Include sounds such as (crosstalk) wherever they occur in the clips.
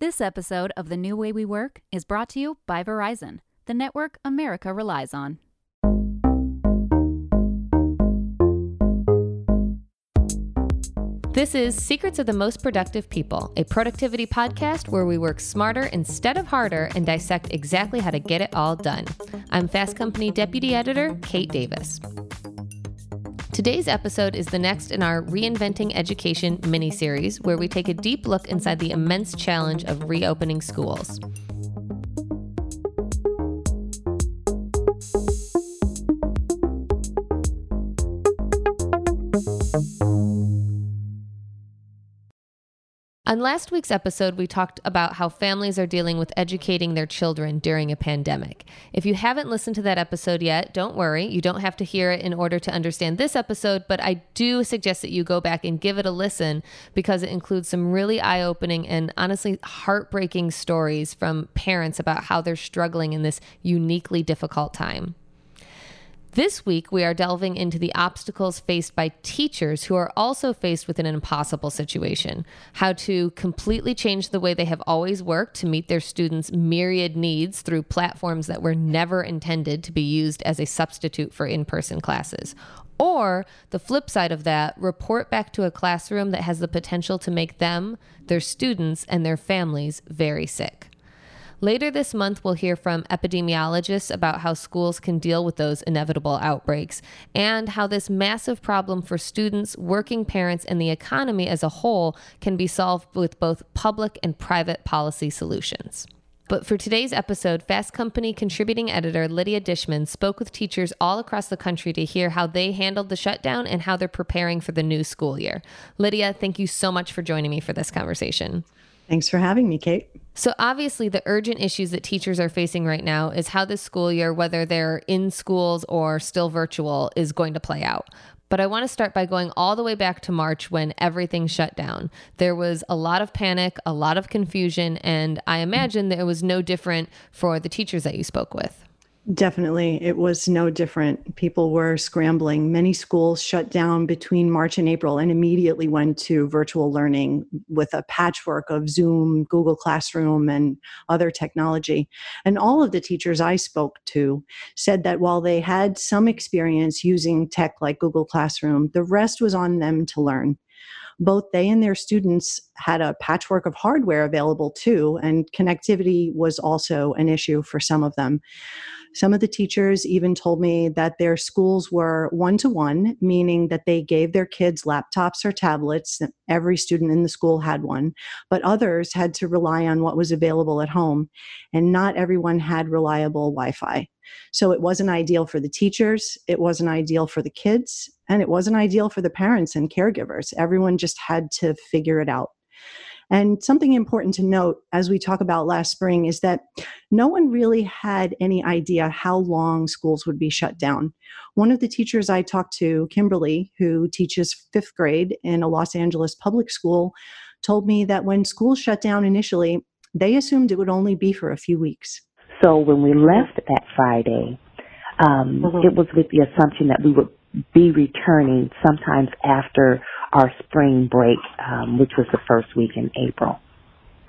This episode of The New Way We Work is brought to you by Verizon, the network America relies on. This is Secrets of the Most Productive People, a productivity podcast where we work smarter instead of harder and dissect exactly how to get it all done. I'm Fast Company Deputy Editor Kate Davis. Today's episode is the next in our Reinventing Education mini series, where we take a deep look inside the immense challenge of reopening schools. On last week's episode, we talked about how families are dealing with educating their children during a pandemic. If you haven't listened to that episode yet, don't worry. You don't have to hear it in order to understand this episode, but I do suggest that you go back and give it a listen because it includes some really eye opening and honestly heartbreaking stories from parents about how they're struggling in this uniquely difficult time. This week, we are delving into the obstacles faced by teachers who are also faced with an impossible situation. How to completely change the way they have always worked to meet their students' myriad needs through platforms that were never intended to be used as a substitute for in person classes. Or the flip side of that, report back to a classroom that has the potential to make them, their students, and their families very sick. Later this month, we'll hear from epidemiologists about how schools can deal with those inevitable outbreaks and how this massive problem for students, working parents, and the economy as a whole can be solved with both public and private policy solutions. But for today's episode, Fast Company contributing editor Lydia Dishman spoke with teachers all across the country to hear how they handled the shutdown and how they're preparing for the new school year. Lydia, thank you so much for joining me for this conversation. Thanks for having me, Kate. So, obviously, the urgent issues that teachers are facing right now is how this school year, whether they're in schools or still virtual, is going to play out. But I want to start by going all the way back to March when everything shut down. There was a lot of panic, a lot of confusion, and I imagine that it was no different for the teachers that you spoke with. Definitely. It was no different. People were scrambling. Many schools shut down between March and April and immediately went to virtual learning with a patchwork of Zoom, Google Classroom, and other technology. And all of the teachers I spoke to said that while they had some experience using tech like Google Classroom, the rest was on them to learn both they and their students had a patchwork of hardware available too, and connectivity was also an issue for some of them. Some of the teachers even told me that their schools were one to one, meaning that they gave their kids laptops or tablets. Every student in the school had one, but others had to rely on what was available at home, and not everyone had reliable Wi Fi. So it wasn't ideal for the teachers, it wasn't ideal for the kids, and it wasn't ideal for the parents and caregivers. Everyone just had to figure it out. And something important to note as we talk about last spring is that no one really had any idea how long schools would be shut down. One of the teachers I talked to, Kimberly, who teaches fifth grade in a Los Angeles public school, told me that when schools shut down initially, they assumed it would only be for a few weeks. So when we left that Friday, um, mm-hmm. it was with the assumption that we would be returning sometimes after our spring break, um, which was the first week in April.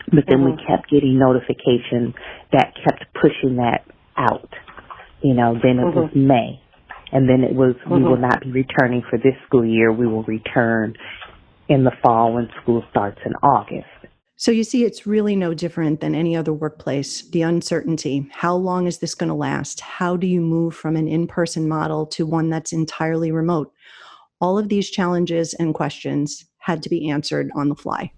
But then mm-hmm. we kept getting notification that kept pushing that out. You know, then it mm-hmm. was May. And then it was, mm-hmm. we will not be returning for this school year. We will return in the fall when school starts in August. So you see, it's really no different than any other workplace. The uncertainty. How long is this going to last? How do you move from an in person model to one that's entirely remote? All of these challenges and questions had to be answered on the fly.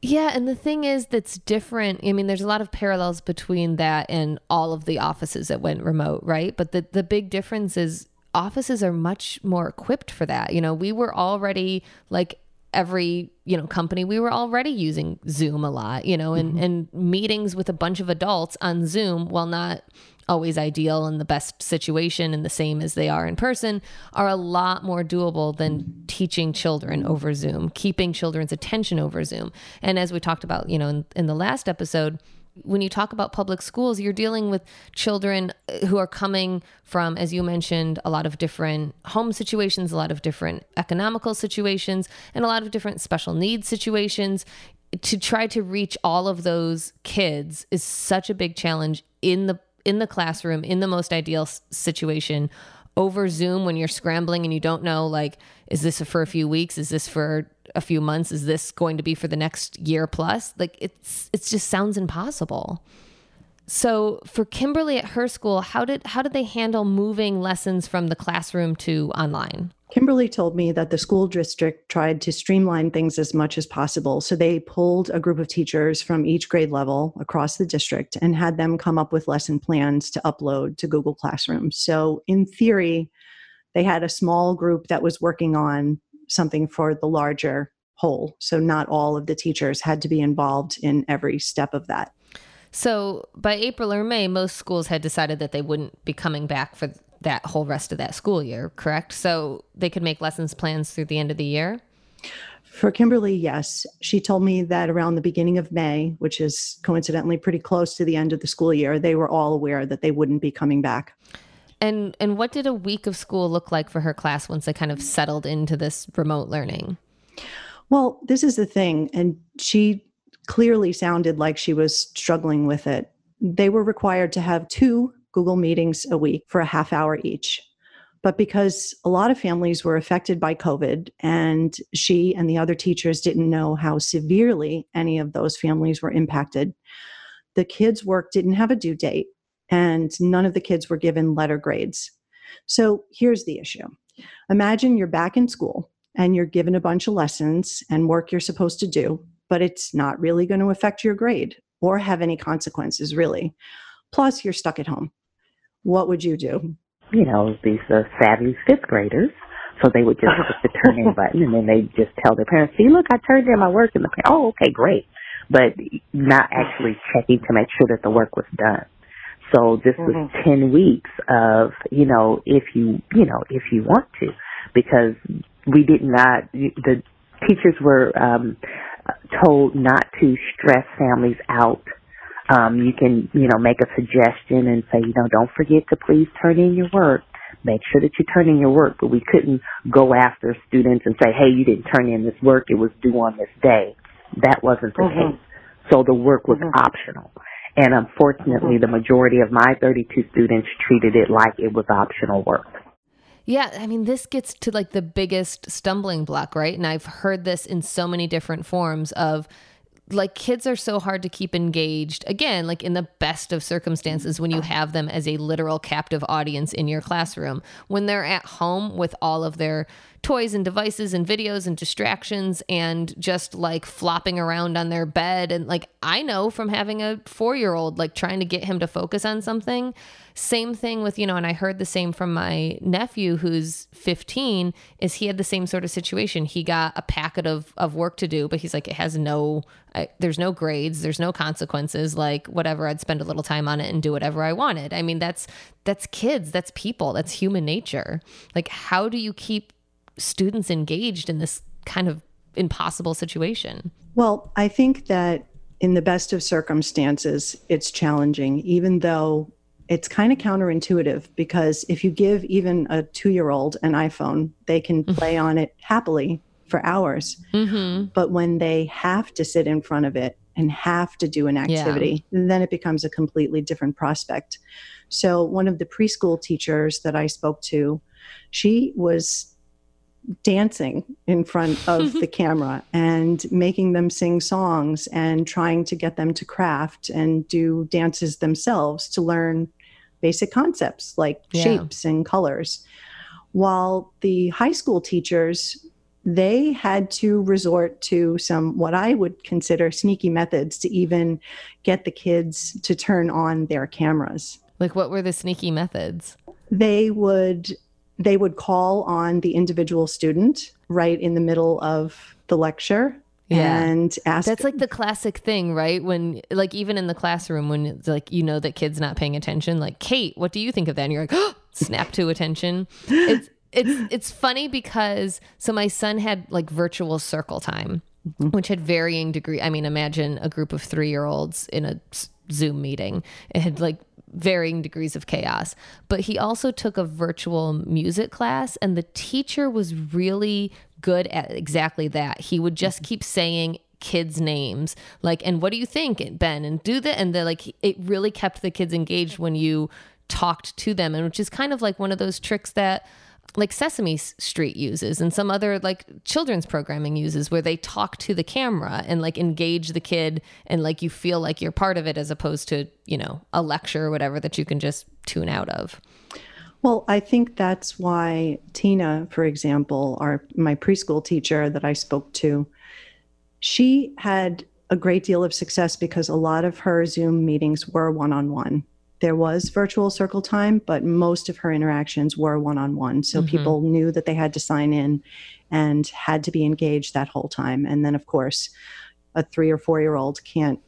Yeah, and the thing is that's different. I mean, there's a lot of parallels between that and all of the offices that went remote, right? But the the big difference is offices are much more equipped for that. You know, we were already like every you know company we were already using zoom a lot you know and mm-hmm. and meetings with a bunch of adults on zoom while not always ideal and the best situation and the same as they are in person are a lot more doable than teaching children over zoom keeping children's attention over zoom and as we talked about you know in, in the last episode when you talk about public schools, you're dealing with children uh, who are coming from, as you mentioned, a lot of different home situations, a lot of different economical situations, and a lot of different special needs situations. to try to reach all of those kids is such a big challenge in the in the classroom in the most ideal situation over Zoom when you're scrambling and you don't know like is this for a few weeks? Is this for a few months? Is this going to be for the next year plus? Like it's it just sounds impossible. So for Kimberly at her school how did how did they handle moving lessons from the classroom to online Kimberly told me that the school district tried to streamline things as much as possible. So they pulled a group of teachers from each grade level across the district and had them come up with lesson plans to upload to Google Classroom. So, in theory, they had a small group that was working on something for the larger whole. So, not all of the teachers had to be involved in every step of that. So, by April or May, most schools had decided that they wouldn't be coming back for that whole rest of that school year, correct? So they could make lessons plans through the end of the year? For Kimberly, yes. She told me that around the beginning of May, which is coincidentally pretty close to the end of the school year, they were all aware that they wouldn't be coming back. And and what did a week of school look like for her class once they kind of settled into this remote learning? Well, this is the thing and she clearly sounded like she was struggling with it. They were required to have two Google Meetings a week for a half hour each. But because a lot of families were affected by COVID and she and the other teachers didn't know how severely any of those families were impacted, the kids' work didn't have a due date and none of the kids were given letter grades. So here's the issue Imagine you're back in school and you're given a bunch of lessons and work you're supposed to do, but it's not really going to affect your grade or have any consequences, really. Plus, you're stuck at home what would you do? You know, these uh, savvy fifth graders. So they would just hit the (laughs) turn in button and then they just tell their parents, see, look, I turned in my work. And the parents, oh, okay, great. But not actually checking to make sure that the work was done. So this mm-hmm. was 10 weeks of, you know, if you, you know, if you want to, because we did not, the teachers were um, told not to stress families out um, you can, you know, make a suggestion and say, you know, don't forget to please turn in your work. Make sure that you turn in your work, but we couldn't go after students and say, hey, you didn't turn in this work. It was due on this day. That wasn't the mm-hmm. case. So the work was mm-hmm. optional. And unfortunately, mm-hmm. the majority of my 32 students treated it like it was optional work. Yeah, I mean, this gets to like the biggest stumbling block, right? And I've heard this in so many different forms of like kids are so hard to keep engaged again like in the best of circumstances when you have them as a literal captive audience in your classroom. When they're at home with all of their toys and devices and videos and distractions and just like flopping around on their bed. And like I know from having a 4-year-old like trying to get him to focus on something. Same thing with you know and I heard the same from my nephew who's 15 is he had the same sort of situation. He got a packet of of work to do but he's like it has no I, there's no grades there's no consequences like whatever I'd spend a little time on it and do whatever I wanted. I mean that's that's kids that's people that's human nature. Like how do you keep students engaged in this kind of impossible situation? Well, I think that in the best of circumstances, it's challenging, even though it's kind of counterintuitive because if you give even a two year old an iPhone, they can mm-hmm. play on it happily for hours. Mm-hmm. But when they have to sit in front of it and have to do an activity, yeah. then it becomes a completely different prospect. So, one of the preschool teachers that I spoke to, she was dancing in front of (laughs) the camera and making them sing songs and trying to get them to craft and do dances themselves to learn basic concepts like yeah. shapes and colors. While the high school teachers, they had to resort to some what I would consider sneaky methods to even get the kids to turn on their cameras. Like, what were the sneaky methods? They would they would call on the individual student right in the middle of the lecture yeah. and ask that's like the classic thing right when like even in the classroom when it's like you know that kids not paying attention like kate what do you think of that and you're like oh, (gasps) snap to attention it's it's it's funny because so my son had like virtual circle time mm-hmm. which had varying degree i mean imagine a group of three year olds in a zoom meeting it had like varying degrees of chaos. But he also took a virtual music class, and the teacher was really good at exactly that. He would just keep saying kids names like and what do you think ben and do that and the like it really kept the kids engaged when you talked to them and which is kind of like one of those tricks that like Sesame Street uses and some other like children's programming uses where they talk to the camera and like engage the kid and like you feel like you're part of it as opposed to, you know, a lecture or whatever that you can just tune out of. Well, I think that's why Tina, for example, our my preschool teacher that I spoke to, she had a great deal of success because a lot of her Zoom meetings were one-on-one there was virtual circle time, but most of her interactions were one on one. So mm-hmm. people knew that they had to sign in and had to be engaged that whole time. And then, of course, a three or four year old can't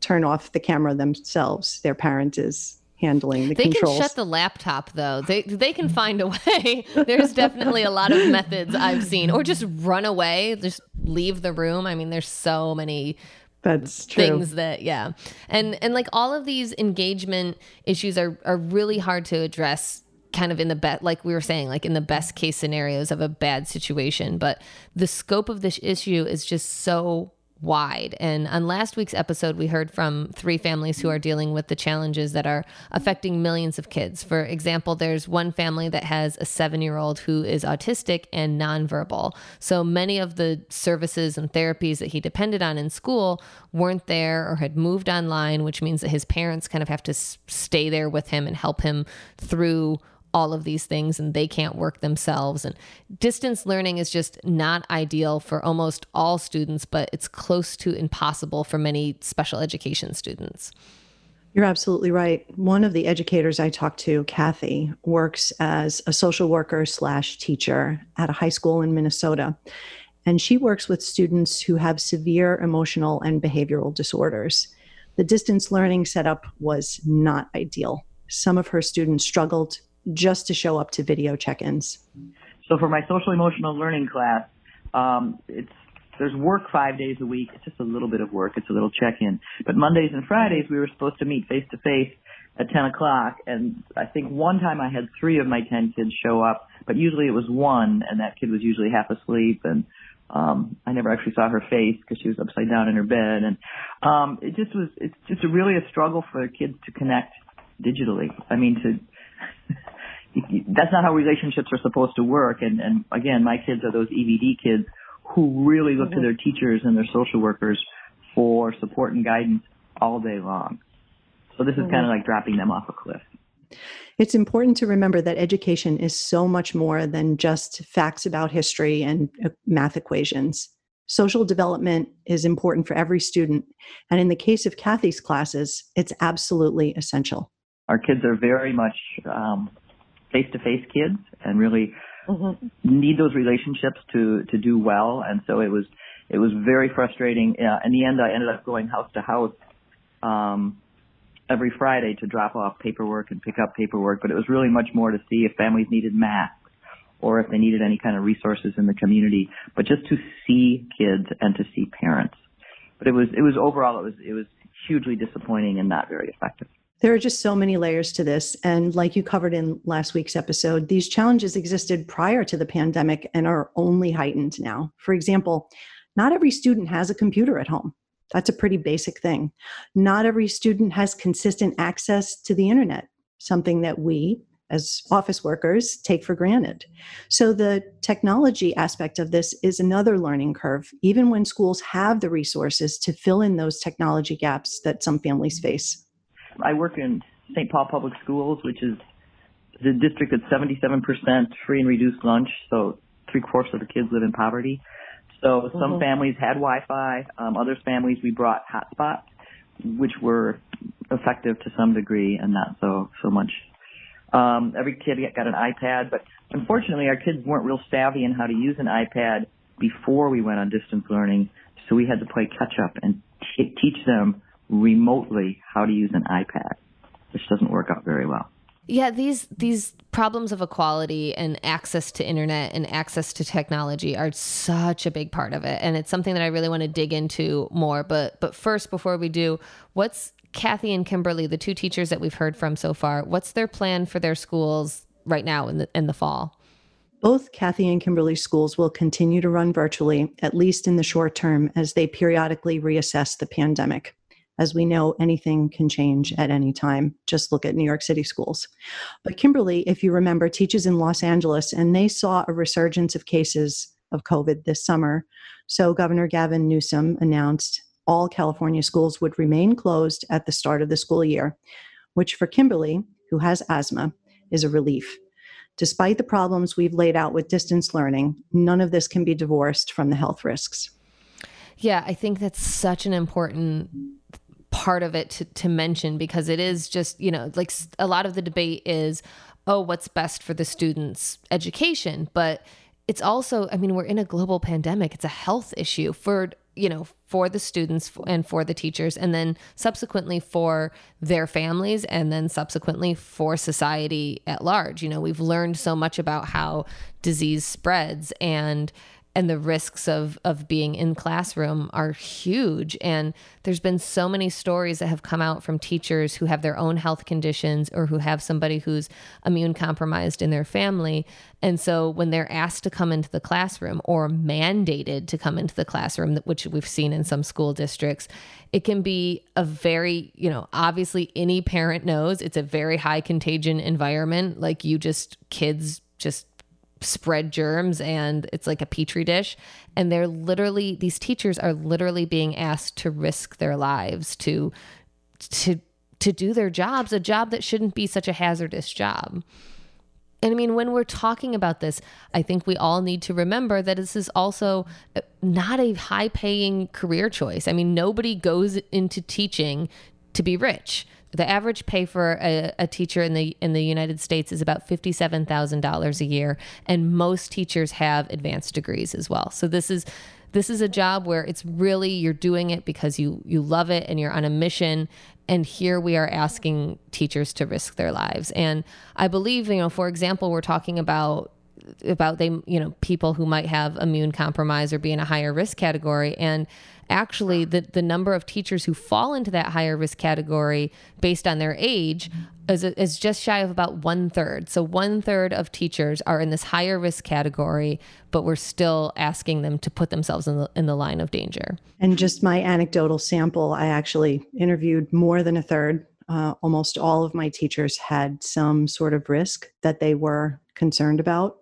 turn off the camera themselves. Their parent is handling the they controls. can shut the laptop though. They they can find a way. (laughs) there's definitely a lot of methods I've seen, or just run away, just leave the room. I mean, there's so many that's true. things that yeah and and like all of these engagement issues are are really hard to address kind of in the best like we were saying like in the best case scenarios of a bad situation but the scope of this issue is just so wide. And on last week's episode, we heard from three families who are dealing with the challenges that are affecting millions of kids. For example, there's one family that has a seven year old who is autistic and nonverbal. So many of the services and therapies that he depended on in school weren't there or had moved online, which means that his parents kind of have to stay there with him and help him through all of these things and they can't work themselves. And distance learning is just not ideal for almost all students, but it's close to impossible for many special education students. You're absolutely right. One of the educators I talked to, Kathy, works as a social worker slash teacher at a high school in Minnesota. And she works with students who have severe emotional and behavioral disorders. The distance learning setup was not ideal. Some of her students struggled just to show up to video check-ins? So for my social emotional learning class, um, it's there's work five days a week. It's just a little bit of work. It's a little check-in. But Mondays and Fridays we were supposed to meet face to face at 10 o'clock, and I think one time I had three of my 10 kids show up, but usually it was one, and that kid was usually half asleep, and um, I never actually saw her face because she was upside down in her bed, and um, it just was. It's just a, really a struggle for kids to connect digitally. I mean, to (laughs) that's not how relationships are supposed to work. And, and again, my kids are those EBD kids who really look mm-hmm. to their teachers and their social workers for support and guidance all day long. So this is mm-hmm. kind of like dropping them off a cliff. It's important to remember that education is so much more than just facts about history and uh, math equations. Social development is important for every student. And in the case of Kathy's classes, it's absolutely essential. Our kids are very much um, face-to-face kids and really mm-hmm. need those relationships to to do well. And so it was it was very frustrating. Uh, in the end, I ended up going house to house um, every Friday to drop off paperwork and pick up paperwork. But it was really much more to see if families needed masks or if they needed any kind of resources in the community. But just to see kids and to see parents. But it was it was overall it was it was hugely disappointing and not very effective. There are just so many layers to this. And like you covered in last week's episode, these challenges existed prior to the pandemic and are only heightened now. For example, not every student has a computer at home. That's a pretty basic thing. Not every student has consistent access to the internet, something that we, as office workers, take for granted. So, the technology aspect of this is another learning curve, even when schools have the resources to fill in those technology gaps that some families face. I work in St. Paul Public Schools, which is the district that's 77% free and reduced lunch. So three quarters of the kids live in poverty. So some mm-hmm. families had Wi-Fi. Um, other families we brought hotspots, which were effective to some degree and not so so much. Um, every kid got an iPad, but unfortunately our kids weren't real savvy in how to use an iPad before we went on distance learning. So we had to play catch up and t- teach them remotely how to use an iPad, which doesn't work out very well. Yeah, these these problems of equality and access to internet and access to technology are such a big part of it, and it's something that I really want to dig into more. But but first, before we do, what's Kathy and Kimberly, the two teachers that we've heard from so far, what's their plan for their schools right now in the in the fall? Both Kathy and Kimberly schools will continue to run virtually, at least in the short term, as they periodically reassess the pandemic. As we know, anything can change at any time. Just look at New York City schools. But Kimberly, if you remember, teaches in Los Angeles, and they saw a resurgence of cases of COVID this summer. So Governor Gavin Newsom announced all California schools would remain closed at the start of the school year, which for Kimberly, who has asthma, is a relief. Despite the problems we've laid out with distance learning, none of this can be divorced from the health risks. Yeah, I think that's such an important part of it to, to mention because it is just, you know, like a lot of the debate is, oh, what's best for the students' education? But it's also, I mean, we're in a global pandemic. It's a health issue for you know, for the students and for the teachers, and then subsequently for their families, and then subsequently for society at large. You know, we've learned so much about how disease spreads and and the risks of of being in classroom are huge. And there's been so many stories that have come out from teachers who have their own health conditions or who have somebody who's immune compromised in their family. And so when they're asked to come into the classroom or mandated to come into the classroom which we've seen in some school districts it can be a very you know obviously any parent knows it's a very high contagion environment. Like you just kids just spread germs and it's like a petri dish. And they're literally these teachers are literally being asked to risk their lives to to to do their jobs a job that shouldn't be such a hazardous job. And I mean, when we're talking about this, I think we all need to remember that this is also not a high paying career choice. I mean, nobody goes into teaching to be rich the average pay for a, a, teacher in the in the United States is about fifty seven thousand dollars a year, and most teachers have advanced degrees as well. So this is this is a job where it's really you're doing it because you you love it and you're on a mission. And here we are asking teachers to risk their lives. And I believe, you know, for example, we're talking about about they you know people who might have immune compromise or be in a higher risk category and actually the, the number of teachers who fall into that higher risk category based on their age is, is just shy of about one third. So one third of teachers are in this higher risk category, but we're still asking them to put themselves in the, in the line of danger. And just my anecdotal sample, I actually interviewed more than a third. Uh, almost all of my teachers had some sort of risk that they were concerned about.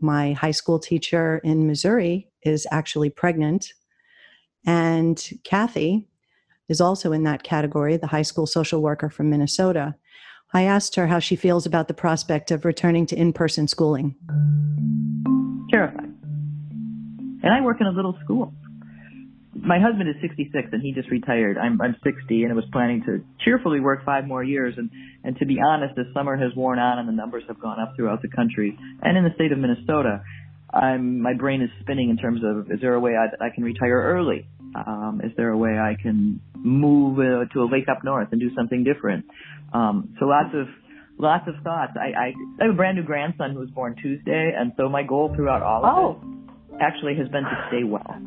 My high school teacher in Missouri is actually pregnant and Kathy is also in that category, the high school social worker from Minnesota. I asked her how she feels about the prospect of returning to in person schooling. Terrified. And I work in a little school. My husband is 66 and he just retired. I'm, I'm 60 and I was planning to cheerfully work five more years. And, and to be honest, as summer has worn on and the numbers have gone up throughout the country and in the state of Minnesota, I'm, my brain is spinning in terms of is there a way I, I can retire early? Um, is there a way I can move uh, to a lake up north and do something different? Um, so lots of lots of thoughts. I, I, I have a brand new grandson who was born Tuesday, and so my goal throughout all of oh. this actually has been to stay well.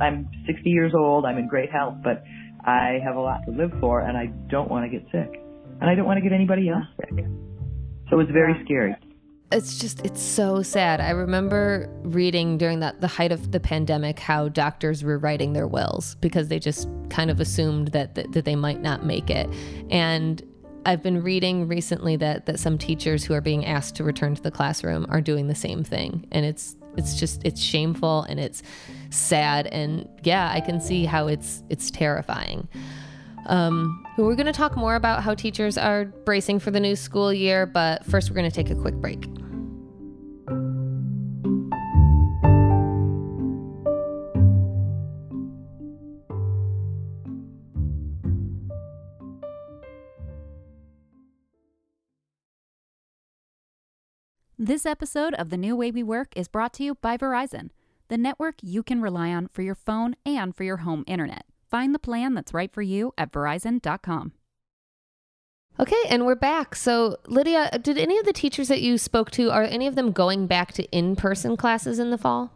I'm 60 years old. I'm in great health, but I have a lot to live for, and I don't want to get sick, and I don't want to get anybody else sick. So it's very scary it's just it's so sad. I remember reading during that the height of the pandemic how doctors were writing their wills because they just kind of assumed that that, that they might not make it. And I've been reading recently that that some teachers who are being asked to return to the classroom are doing the same thing. And it's it's just it's shameful and it's sad and yeah, I can see how it's it's terrifying. Um, we're going to talk more about how teachers are bracing for the new school year, but first we're going to take a quick break. This episode of The New Way We Work is brought to you by Verizon, the network you can rely on for your phone and for your home internet. Find the plan that's right for you at verizon.com. Okay, and we're back. So, Lydia, did any of the teachers that you spoke to, are any of them going back to in person classes in the fall?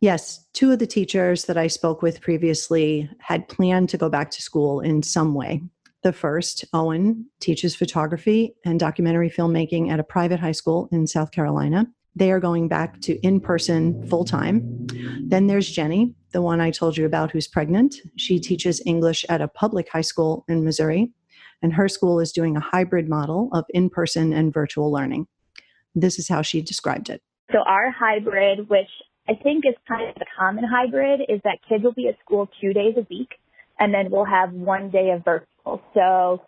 Yes, two of the teachers that I spoke with previously had planned to go back to school in some way. The first, Owen, teaches photography and documentary filmmaking at a private high school in South Carolina. They are going back to in person full time. Then there's Jenny, the one I told you about who's pregnant. She teaches English at a public high school in Missouri, and her school is doing a hybrid model of in person and virtual learning. This is how she described it. So, our hybrid, which I think is kind of the common hybrid, is that kids will be at school two days a week, and then we'll have one day of virtual. So,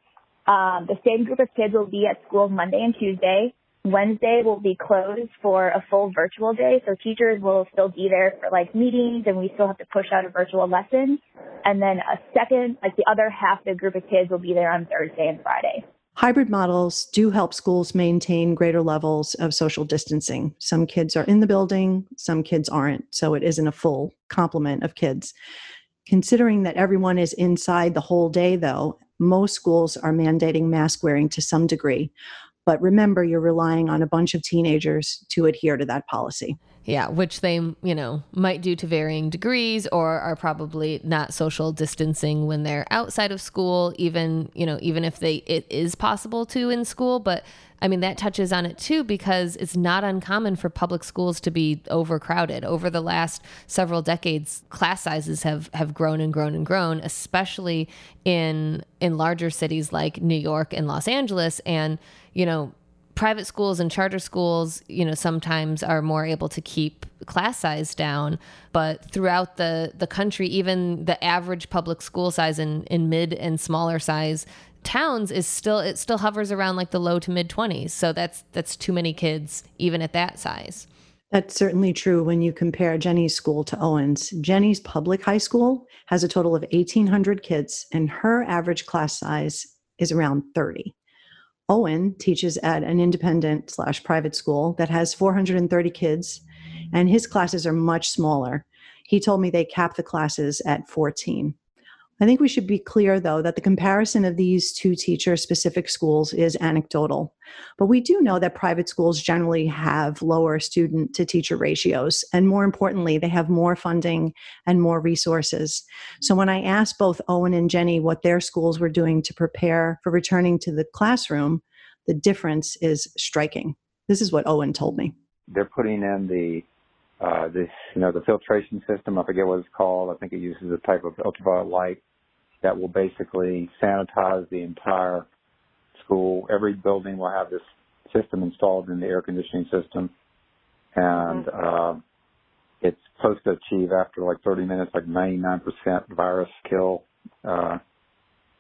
um, the same group of kids will be at school Monday and Tuesday. Wednesday will be closed for a full virtual day, so teachers will still be there for like meetings and we still have to push out a virtual lesson. And then a second, like the other half of the group of kids will be there on Thursday and Friday. Hybrid models do help schools maintain greater levels of social distancing. Some kids are in the building, some kids aren't, so it isn't a full complement of kids. Considering that everyone is inside the whole day, though, most schools are mandating mask wearing to some degree. But remember, you're relying on a bunch of teenagers to adhere to that policy. Yeah, which they, you know, might do to varying degrees or are probably not social distancing when they're outside of school, even, you know, even if they it is possible to in school, but I mean that touches on it too because it's not uncommon for public schools to be overcrowded. Over the last several decades, class sizes have have grown and grown and grown, especially in in larger cities like New York and Los Angeles and, you know, private schools and charter schools, you know, sometimes are more able to keep class size down, but throughout the the country, even the average public school size in in mid and smaller size towns is still it still hovers around like the low to mid 20s. So that's that's too many kids even at that size. That's certainly true when you compare Jenny's school to Owen's. Jenny's public high school has a total of 1,800 kids, and her average class size is around 30. Owen teaches at an independent slash private school that has 430 kids, and his classes are much smaller. He told me they cap the classes at 14. I think we should be clear, though, that the comparison of these two teacher specific schools is anecdotal. But we do know that private schools generally have lower student to teacher ratios. And more importantly, they have more funding and more resources. So when I asked both Owen and Jenny what their schools were doing to prepare for returning to the classroom, the difference is striking. This is what Owen told me. They're putting in the uh, this, you know, the filtration system. I forget what it's called. I think it uses a type of ultraviolet light that will basically sanitize the entire school. Every building will have this system installed in the air conditioning system, and mm-hmm. uh, it's supposed to achieve after like 30 minutes, like 99% virus kill. Uh,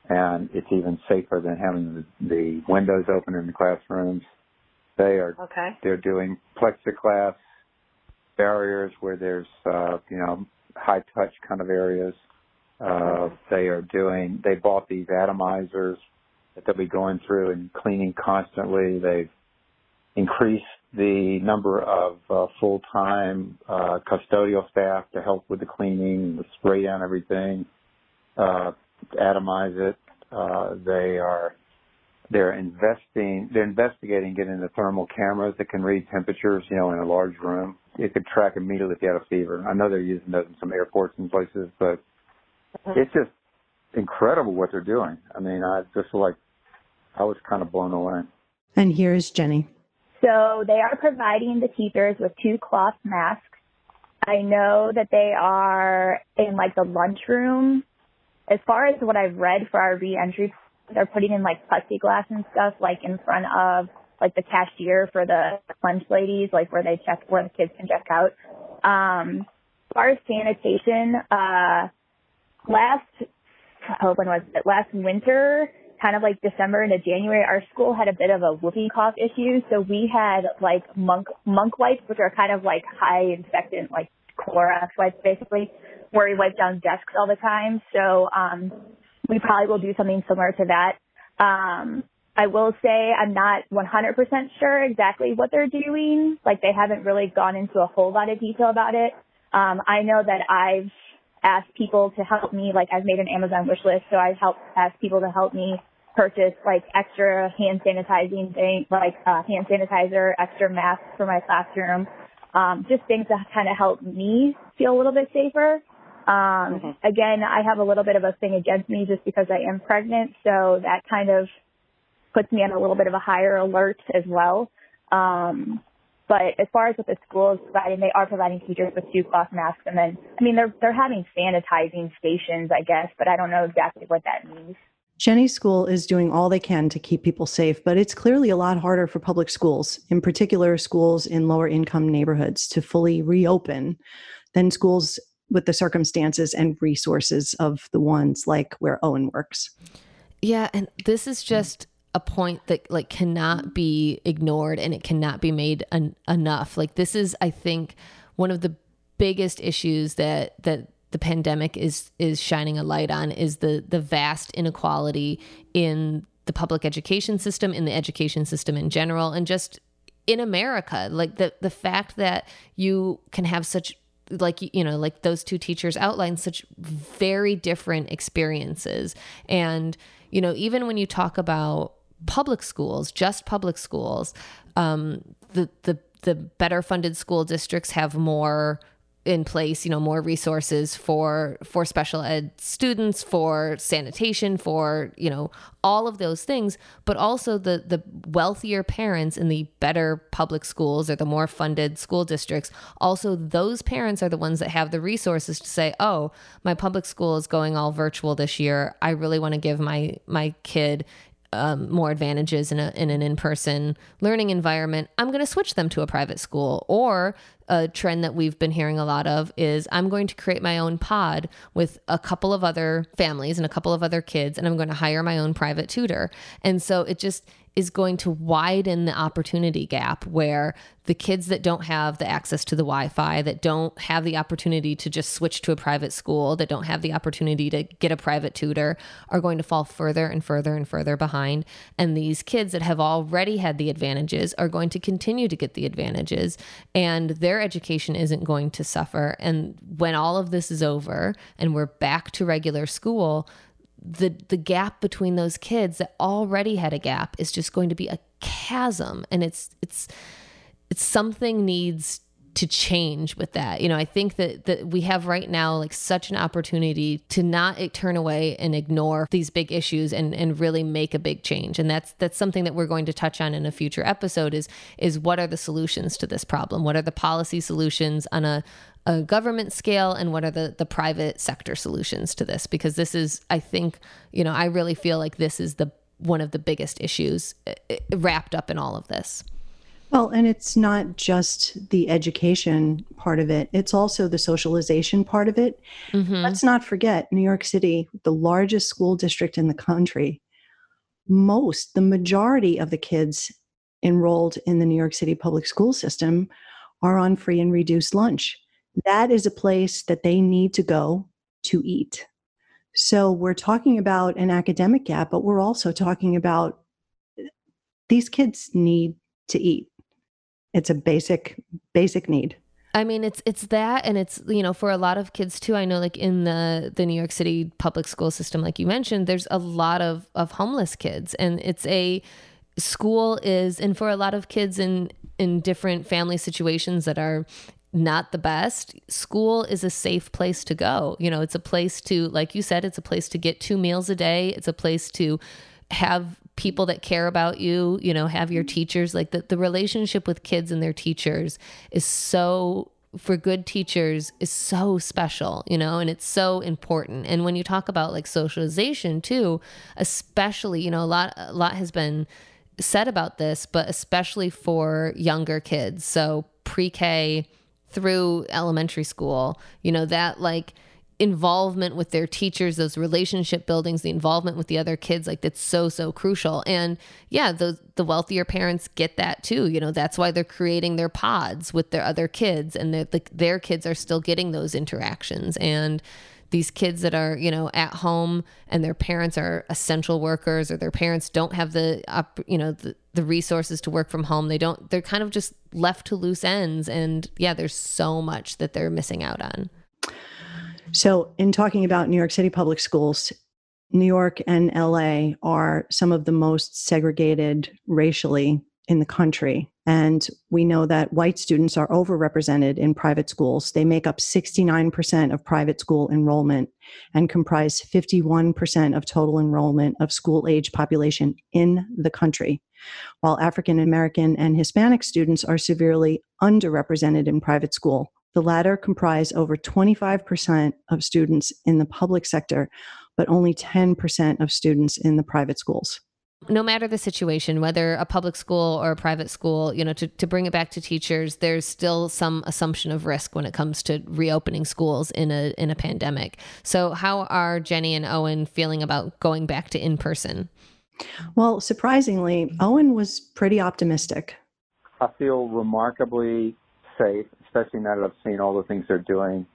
and it's even safer than having the, the windows open in the classrooms. They are okay. they're doing plexiglass barriers where there's uh, you know high touch kind of areas. Uh, they are doing. They bought these atomizers that they'll be going through and cleaning constantly. They've increased the number of uh, full-time uh, custodial staff to help with the cleaning, the spray down everything, uh, atomize it. Uh, they are they're investing, they're investigating getting the thermal cameras that can read temperatures, you know, in a large room. It could track immediately if you had a fever. I know they're using those in some airports and places, but mm-hmm. it's just incredible what they're doing. I mean, I just like, I was kind of blown away. And here's Jenny. So they are providing the teachers with two cloth masks. I know that they are in like the lunchroom. As far as what I've read for our reentry they're putting in like plexiglass and stuff like in front of like the cashier for the lunch ladies, like where they check where the kids can check out. Um, as far as sanitation, uh, last oh, when was it? Last winter, kind of like December into January, our school had a bit of a whooping cough issue, so we had like monk monk wipes, which are kind of like high infectant, like Clorox wipes, basically, where we wipe down desks all the time. So um, we probably will do something similar to that. Um, I will say I'm not 100% sure exactly what they're doing. Like they haven't really gone into a whole lot of detail about it. Um, I know that I've asked people to help me, like I've made an Amazon wish list, so I've helped ask people to help me purchase like extra hand sanitizing things, like uh, hand sanitizer, extra masks for my classroom, um, just things to kind of help me feel a little bit safer. Um, mm-hmm. again, I have a little bit of a thing against me just because I am pregnant, so that kind of puts me on a little bit of a higher alert as well. Um, But as far as what the school is providing, they are providing teachers with two cloth masks, and then I mean they're they're having sanitizing stations, I guess, but I don't know exactly what that means. Jenny's school is doing all they can to keep people safe, but it's clearly a lot harder for public schools, in particular schools in lower income neighborhoods, to fully reopen than schools with the circumstances and resources of the ones like where Owen works. Yeah, and this is mm. just a point that like cannot mm. be ignored and it cannot be made en- enough. Like this is I think one of the biggest issues that that the pandemic is is shining a light on is the the vast inequality in the public education system in the education system in general and just in America like the the fact that you can have such like you know like those two teachers outlined such very different experiences. And you know even when you talk about public schools just public schools um the the the better funded school districts have more in place you know more resources for for special ed students for sanitation for you know all of those things but also the the wealthier parents in the better public schools or the more funded school districts also those parents are the ones that have the resources to say oh my public school is going all virtual this year. I really want to give my my kid um, more advantages in, a, in an in-person learning environment i'm going to switch them to a private school. Or a trend that we've been hearing a lot of is i'm going to create my own pod with a couple of other families and a couple of other kids and i'm going to hire my own private tutor. And so it just is going to widen the opportunity gap where the kids that don't have the access to the Wi-Fi, that don't have the opportunity to just switch to a private school, that don't have the opportunity to get a private tutor, are going to fall further and further and further behind. And these kids that have already had the advantages are going to continue to get the advantages, and their education isn't going to suffer. And when all of this is over and we're back to regular school, the the gap between those kids that already had a gap is just going to be a chasm and it's it's it's something needs to change with that. You know, I think that that we have right now like such an opportunity to not turn away and ignore these big issues and and really make a big change. And that's that's something that we're going to touch on in a future episode is is what are the solutions to this problem? What are the policy solutions on a a government scale and what are the the private sector solutions to this because this is I think, you know, I really feel like this is the one of the biggest issues uh, uh, wrapped up in all of this. Well, and it's not just the education part of it, it's also the socialization part of it. Mm-hmm. Let's not forget New York City, the largest school district in the country. Most, the majority of the kids enrolled in the New York City public school system are on free and reduced lunch that is a place that they need to go to eat. So we're talking about an academic gap, but we're also talking about these kids need to eat. It's a basic basic need. I mean, it's it's that, and it's you know for a lot of kids too. I know, like in the the New York City public school system, like you mentioned, there's a lot of of homeless kids, and it's a school is, and for a lot of kids in in different family situations that are not the best, school is a safe place to go. You know, it's a place to, like you said, it's a place to get two meals a day. It's a place to have people that care about you, you know, have your teachers. Like the, the relationship with kids and their teachers is so for good teachers is so special, you know, and it's so important. And when you talk about like socialization too, especially, you know, a lot a lot has been said about this, but especially for younger kids. So pre-K through elementary school, you know, that like involvement with their teachers, those relationship buildings, the involvement with the other kids, like that's so, so crucial. And yeah, the the wealthier parents get that too. You know, that's why they're creating their pods with their other kids and the, their kids are still getting those interactions. And these kids that are you know at home and their parents are essential workers or their parents don't have the up you know the, the resources to work from home they don't they're kind of just left to loose ends. And yeah there's so much that they're missing out on. So in talking about new york city public schools new york and la are some of the most segregated racially in the country And we know that white students are overrepresented in private schools. They make up 69% of private school enrollment and comprise 51% of total enrollment of school age population in the country, while African American and Hispanic students are severely underrepresented in private school. The latter comprise over 25% of students in the public sector, but only 10% of students in the private schools no matter the situation, whether a public school or a private school, you know, to, to bring it back to teachers, there's still some assumption of risk when it comes to reopening schools in a in a pandemic. So how are Jenny and Owen feeling about going back to in person? Well, surprisingly, Owen was pretty optimistic. I feel remarkably safe, especially now that I've seen all the things they're doing.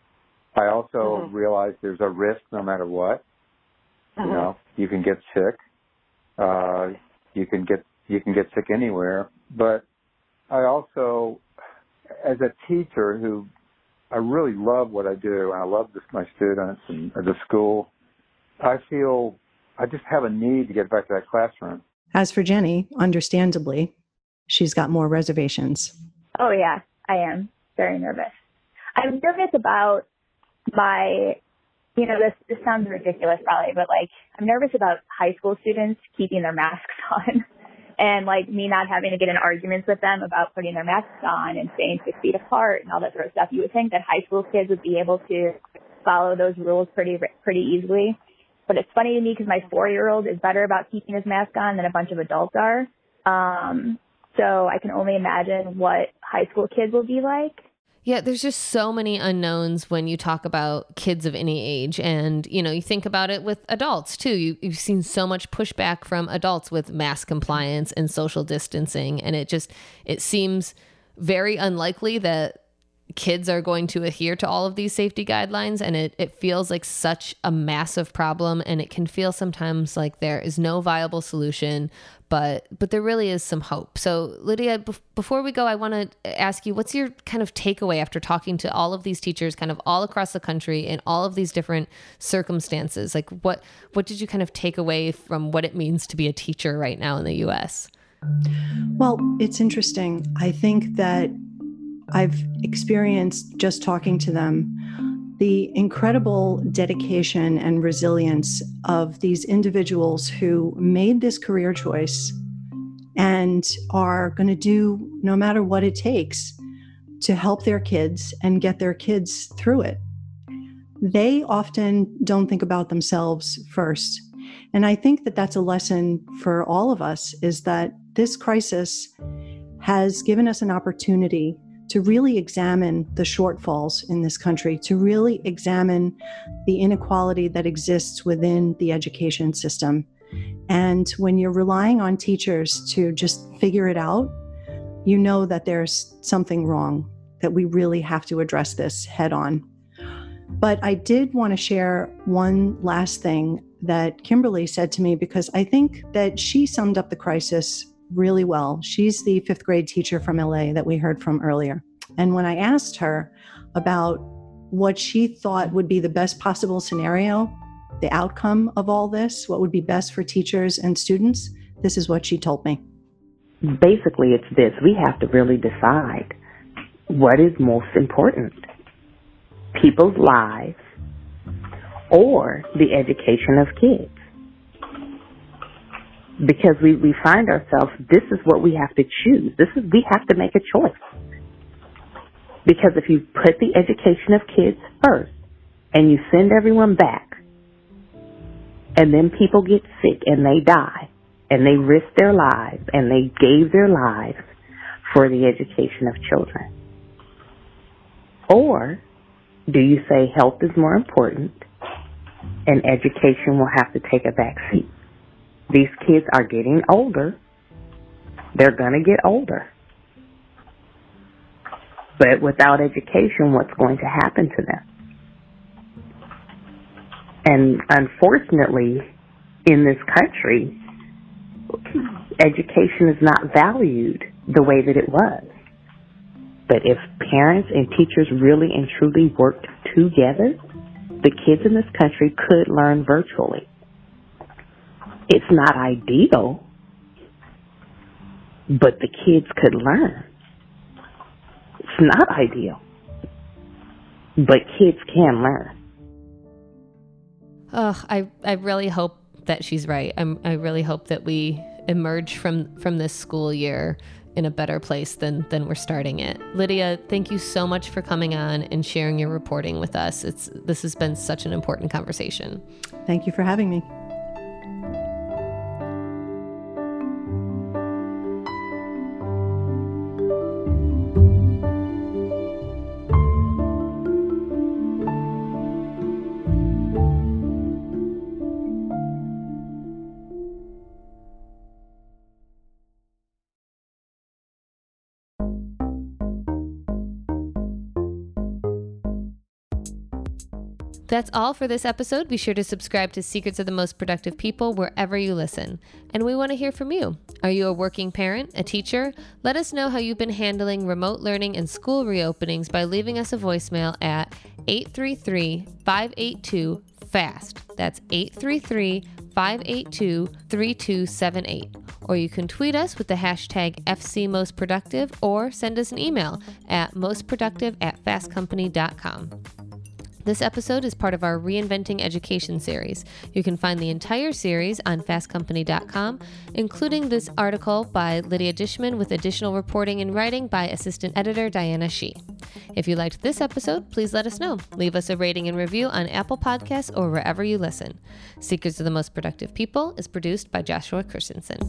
I also mm-hmm. realize there's a risk no matter what. Mm-hmm. You know, you can get sick uh, you can get you can get sick anywhere. But I also, as a teacher who I really love what I do, and I love this, my students and the school. I feel I just have a need to get back to that classroom. As for Jenny, understandably, she's got more reservations. Oh yeah, I am very nervous. I'm nervous about my you know, this, this sounds ridiculous probably, but like, I'm nervous about high school students keeping their masks (laughs) on and like me not having to get in arguments with them about putting their masks on and staying six feet apart and all that sort of stuff. You would think that high school kids would be able to follow those rules pretty, pretty easily. But it's funny to me because my four year old is better about keeping his mask on than a bunch of adults are. Um, so I can only imagine what high school kids will be like. Yeah, there's just so many unknowns when you talk about kids of any age. And, you know, you think about it with adults too. You, you've seen so much pushback from adults with mask compliance and social distancing. And it just, it seems very unlikely that kids are going to adhere to all of these safety guidelines and it, it feels like such a massive problem and it can feel sometimes like there is no viable solution but but there really is some hope. So lydia before we go i want to ask you what's your kind of takeaway after talking to all of these teachers kind of all across the country in all of these different circumstances? Like what what did you kind of take away from what it means to be a teacher right now in the us well it's interesting. I think that I've experienced just talking to them the incredible dedication and resilience of these individuals who made this career choice and are going to do no matter what it takes to help their kids and get their kids through it. They often don't think about themselves first. And I think that that's a lesson for all of us is that this crisis has given us an opportunity to really examine the shortfalls in this country, to really examine the inequality that exists within the education system. And when you're relying on teachers to just figure it out, you know that there's something wrong, that we really have to address this head on. But I did want to share one last thing that Kimberly said to me because I think that she summed up the crisis really well. She's the fifth grade teacher from LA that we heard from earlier. And when I asked her about what she thought would be the best possible scenario, the outcome of all this, what would be best for teachers and students, this is what she told me. Basically, it's this we have to really decide what is most important people's lives or the education of kids because we, we find ourselves, this is what we have to choose. This is, we have to make a choice. Because if you put the education of kids first and you send everyone back and then people get sick and they die and they risk their lives and they gave their lives for the education of children. Or do you say health is more important and education will have to take a back seat? These kids are getting older. They're going to get older. But without education, what's going to happen to them? And unfortunately, in this country, education is not valued the way that it was. But if parents and teachers really and truly worked together, the kids in this country could learn virtually. It's not ideal, but the kids could learn. It's not ideal, but kids can learn. Oh, I, I really hope that she's right. I'm, I really hope that we emerge from, from this school year in a better place than than we're starting it. Lydia, thank you so much for coming on and sharing your reporting with us. It's this has been such an important conversation. Thank you for having me. That's all for this episode. Be sure to subscribe to Secrets of the Most Productive People wherever you listen. And we want to hear from you. Are you a working parent, a teacher? Let us know how you've been handling remote learning and school reopenings by leaving us a voicemail at 833 582 FAST. That's 833 582 3278. Or you can tweet us with the hashtag FCMostProductive or send us an email at mostproductive at fastcompany.com. This episode is part of our Reinventing Education series. You can find the entire series on fastcompany.com, including this article by Lydia Dishman with additional reporting and writing by assistant editor Diana Shi. If you liked this episode, please let us know. Leave us a rating and review on Apple Podcasts or wherever you listen. Secrets of the Most Productive People is produced by Joshua Christensen.